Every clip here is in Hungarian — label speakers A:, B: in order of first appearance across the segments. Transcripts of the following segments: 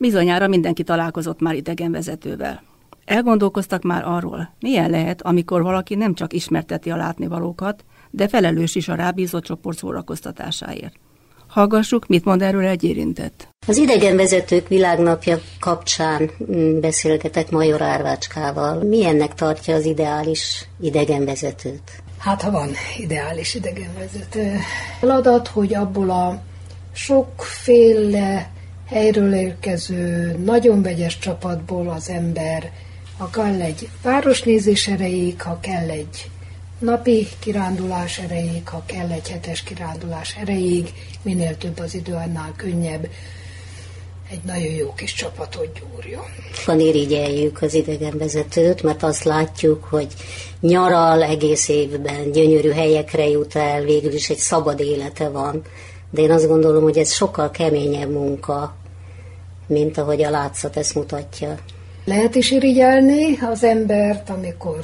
A: Bizonyára mindenki találkozott már idegenvezetővel. Elgondolkoztak már arról, milyen lehet, amikor valaki nem csak ismerteti a látnivalókat, de felelős is a rábízott csoport szórakoztatásáért. Hallgassuk, mit mond erről egy érintett.
B: Az idegenvezetők világnapja kapcsán mm, beszélgetek Major Árvácskával. Milyennek tartja az ideális idegenvezetőt?
C: Hát, ha van ideális idegenvezető feladat, hogy abból a sokféle helyről érkező, nagyon vegyes csapatból az ember, ha kell egy városnézés erejéig, ha kell egy napi kirándulás erejéig, ha kell egy hetes kirándulás erejéig, minél több az idő, annál könnyebb egy nagyon jó kis csapatot gyúrjon.
B: Van irigyeljük az idegenvezetőt, mert azt látjuk, hogy nyaral egész évben, gyönyörű helyekre jut el, végül is egy szabad élete van. De én azt gondolom, hogy ez sokkal keményebb munka, mint ahogy a látszat ezt mutatja.
C: Lehet is irigyelni az embert, amikor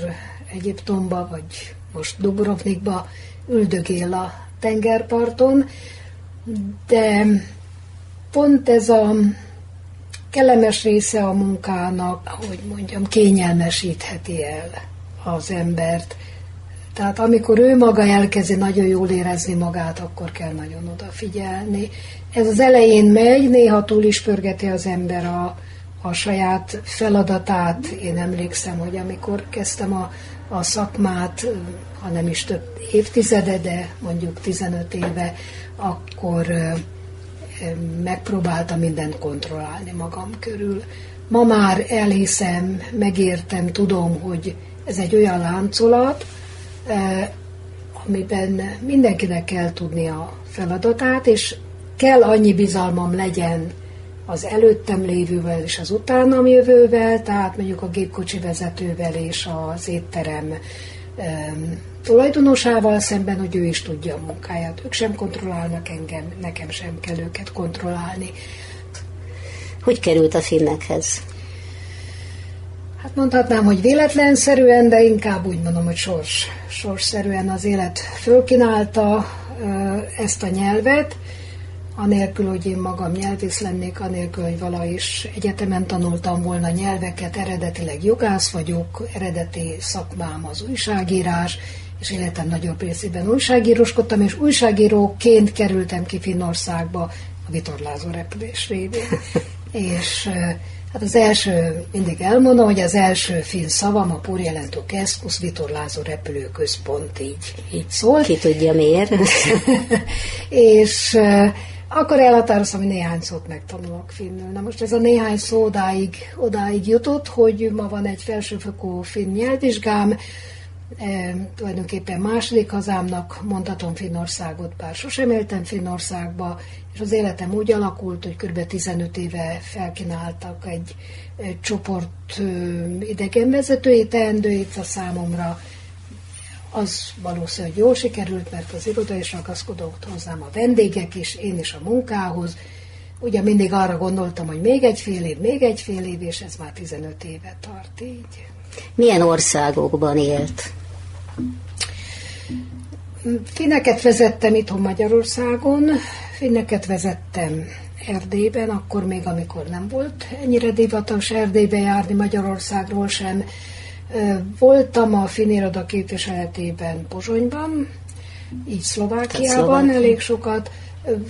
C: Egyiptomba vagy most Dubrovnikba üldögél a tengerparton, de pont ez a kellemes része a munkának, hogy mondjam, kényelmesítheti el az embert. Tehát amikor ő maga elkezdi nagyon jól érezni magát, akkor kell nagyon odafigyelni. Ez az elején megy, néha túl is pörgeti az ember a, a saját feladatát. Én emlékszem, hogy amikor kezdtem a, a szakmát, ha nem is több évtizede, de mondjuk 15 éve, akkor megpróbáltam mindent kontrollálni magam körül. Ma már elhiszem, megértem, tudom, hogy ez egy olyan láncolat, amiben mindenkinek kell tudni a feladatát, és kell annyi bizalmam legyen az előttem lévővel és az utánam jövővel, tehát mondjuk a gépkocsi vezetővel és az étterem tulajdonosával szemben, hogy ő is tudja a munkáját. Ők sem kontrollálnak engem, nekem sem kell őket kontrollálni.
B: Hogy került a finnekhez?
C: Hát mondhatnám, hogy véletlenszerűen, de inkább úgy mondom, hogy sors, sorsszerűen az élet fölkinálta ezt a nyelvet, anélkül, hogy én magam nyelvész lennék, anélkül, hogy vala is egyetemen tanultam volna nyelveket, eredetileg jogász vagyok, eredeti szakmám az újságírás, és életem nagyobb részében újságíróskodtam, és újságíróként kerültem ki Finnországba a vitorlázó repülés révén. és hát az első, mindig elmondom, hogy az első finn szavam a Purjelentó Keszkusz vitorlázó repülőközpont így, így szól.
B: Ki tudja miért.
C: és akkor elhatároztam, hogy néhány szót megtanulok finnül. Na most ez a néhány szó odáig, odáig jutott, hogy ma van egy felsőfokú finn nyelvvizsgám, e, tulajdonképpen második hazámnak mondhatom Finnországot, bár sosem éltem Finnországba, és az életem úgy alakult, hogy kb. 15 éve felkínáltak egy, egy csoport idegenvezetői teendőit a számomra, az valószínűleg jól sikerült, mert az iroda is ragaszkodott hozzám, a vendégek is, én is a munkához. Ugye mindig arra gondoltam, hogy még egy fél év, még egy fél év, és ez már 15 éve tart így.
B: Milyen országokban élt?
C: Finneket vezettem itthon Magyarországon, finneket vezettem Erdélyben, akkor még, amikor nem volt ennyire divatos Erdélybe járni Magyarországról sem, Voltam a Finiroda képviseletében Pozsonyban, így Szlovákiában elég sokat.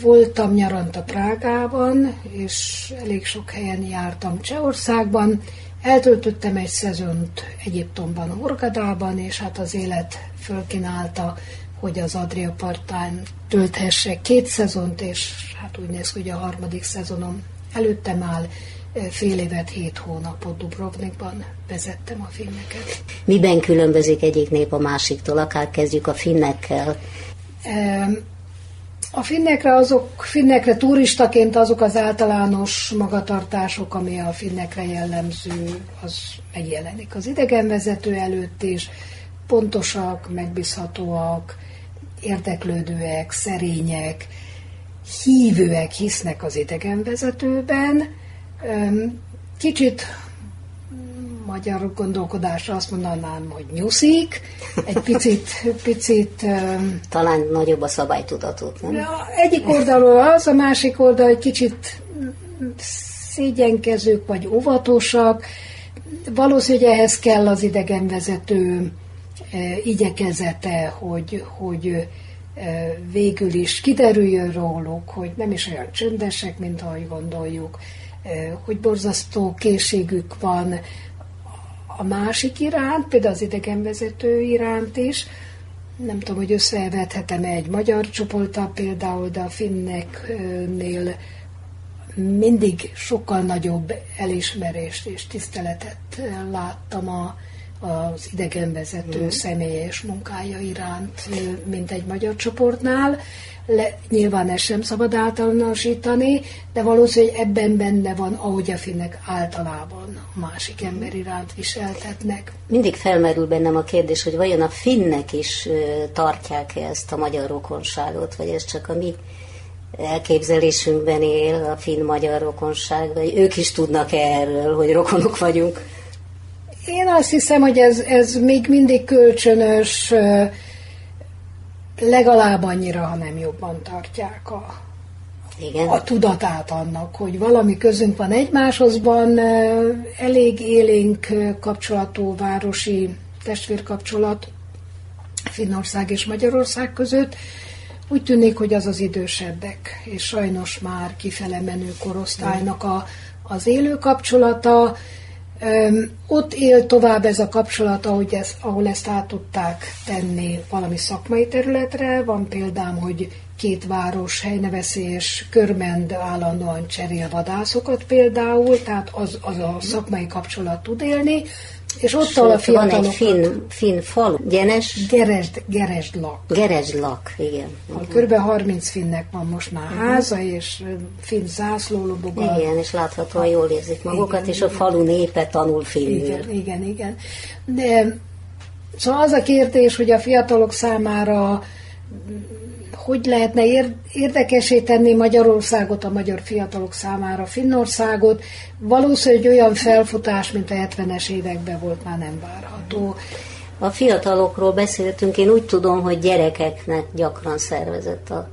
C: Voltam nyaranta Prágában, és elég sok helyen jártam Csehországban. Eltöltöttem egy szezont Egyiptomban, Orgadában, és hát az élet fölkínálta, hogy az Adria partán tölthessek két szezont, és hát úgy néz ki, hogy a harmadik szezonom előttem áll, fél évet, hét hónapot Dubrovnikban vezettem a finneket.
B: Miben különbözik egyik nép a másiktól? Akár kezdjük a finnekkel.
C: A finnekre azok, finnekre turistaként azok az általános magatartások, ami a finnekre jellemző, az megjelenik az idegenvezető előtt is. Pontosak, megbízhatóak, érdeklődőek, szerények, hívőek hisznek az idegenvezetőben, Kicsit magyar gondolkodásra azt mondanám, hogy nyuszik, egy picit, picit...
B: Talán nagyobb a szabálytudatot, nem?
C: Egyik oldalról az, a másik oldal egy kicsit szégyenkezők, vagy óvatosak. Valószínűleg ehhez kell az idegenvezető igyekezete, hogy, hogy végül is kiderüljön róluk, hogy nem is olyan csöndesek, mint ahogy gondoljuk, hogy borzasztó készségük van a másik iránt, például az idegenvezető iránt is. Nem tudom, hogy összevethetem egy magyar csoporttal például, de a finneknél mindig sokkal nagyobb elismerést és tiszteletet láttam a, az idegenvezető mm. személyes munkája iránt, mint egy magyar csoportnál. Le, nyilván ezt sem szabad általánosítani, de valószínűleg ebben benne van, ahogy a finnek általában a másik ember iránt viseltetnek.
B: Mindig felmerül bennem a kérdés, hogy vajon a finnek is tartják-e ezt a magyar rokonságot, vagy ez csak a mi elképzelésünkben él a finn-magyar rokonság, vagy ők is tudnak -e erről, hogy rokonok vagyunk?
C: Én azt hiszem, hogy ez, ez még mindig kölcsönös, legalább annyira, ha nem jobban tartják a, Igen. a tudatát annak, hogy valami közünk van egymáshoz,ban elég élénk kapcsolatú városi testvérkapcsolat Finnország és Magyarország között. Úgy tűnik, hogy az az idősebbek, és sajnos már kifele menő korosztálynak a, az élő kapcsolata, ott él tovább ez a kapcsolat, ahogy ez, ahol ezt át tudták tenni valami szakmai területre. Van példám, hogy két város helyneveszés, körmend állandóan cserél vadászokat például, tehát az, az a szakmai kapcsolat tud élni. És ott
B: a fiatalokat... Van egy finn, finn falu, Genes?
C: Geresd, Geresdlak.
B: Geresdlak, igen.
C: Uh-huh. Körülbelül 30 finnek van most már uh-huh. háza, és finn zászló lobogal.
B: Igen, és láthatóan jól érzik magukat, igen, és a falu népe tanul finnül.
C: Igen, igen, igen. De, szóval az a kérdés, hogy a fiatalok számára hogy lehetne érdekesé tenni Magyarországot, a magyar fiatalok számára Finnországot. Valószínűleg egy olyan felfutás, mint a 70-es években volt, már nem várható.
B: A fiatalokról beszéltünk, én úgy tudom, hogy gyerekeknek gyakran szervezett a,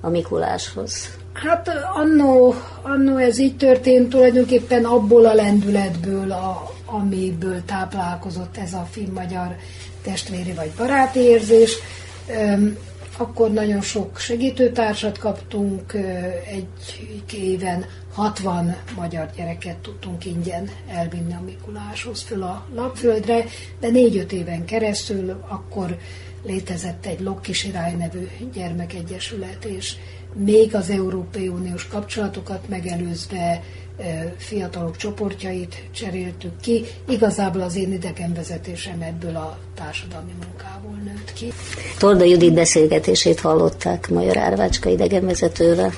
B: a Mikuláshoz.
C: Hát annó, annó ez így történt tulajdonképpen abból a lendületből, a, amiből táplálkozott ez a finn-magyar testvéri vagy baráti érzés. Akkor nagyon sok segítőtársat kaptunk, egy éven 60 magyar gyereket tudtunk ingyen elvinni a Mikuláshoz föl a Lapföldre, de négy-öt éven keresztül akkor létezett egy Lokkisirály nevű gyermekegyesület, és még az Európai Uniós kapcsolatokat megelőzve fiatalok csoportjait cseréltük ki. Igazából az én idegenvezetésem ebből a társadalmi munkából nőtt ki.
B: Torda Judit beszélgetését hallották Magyar Árvácska idegenvezetővel.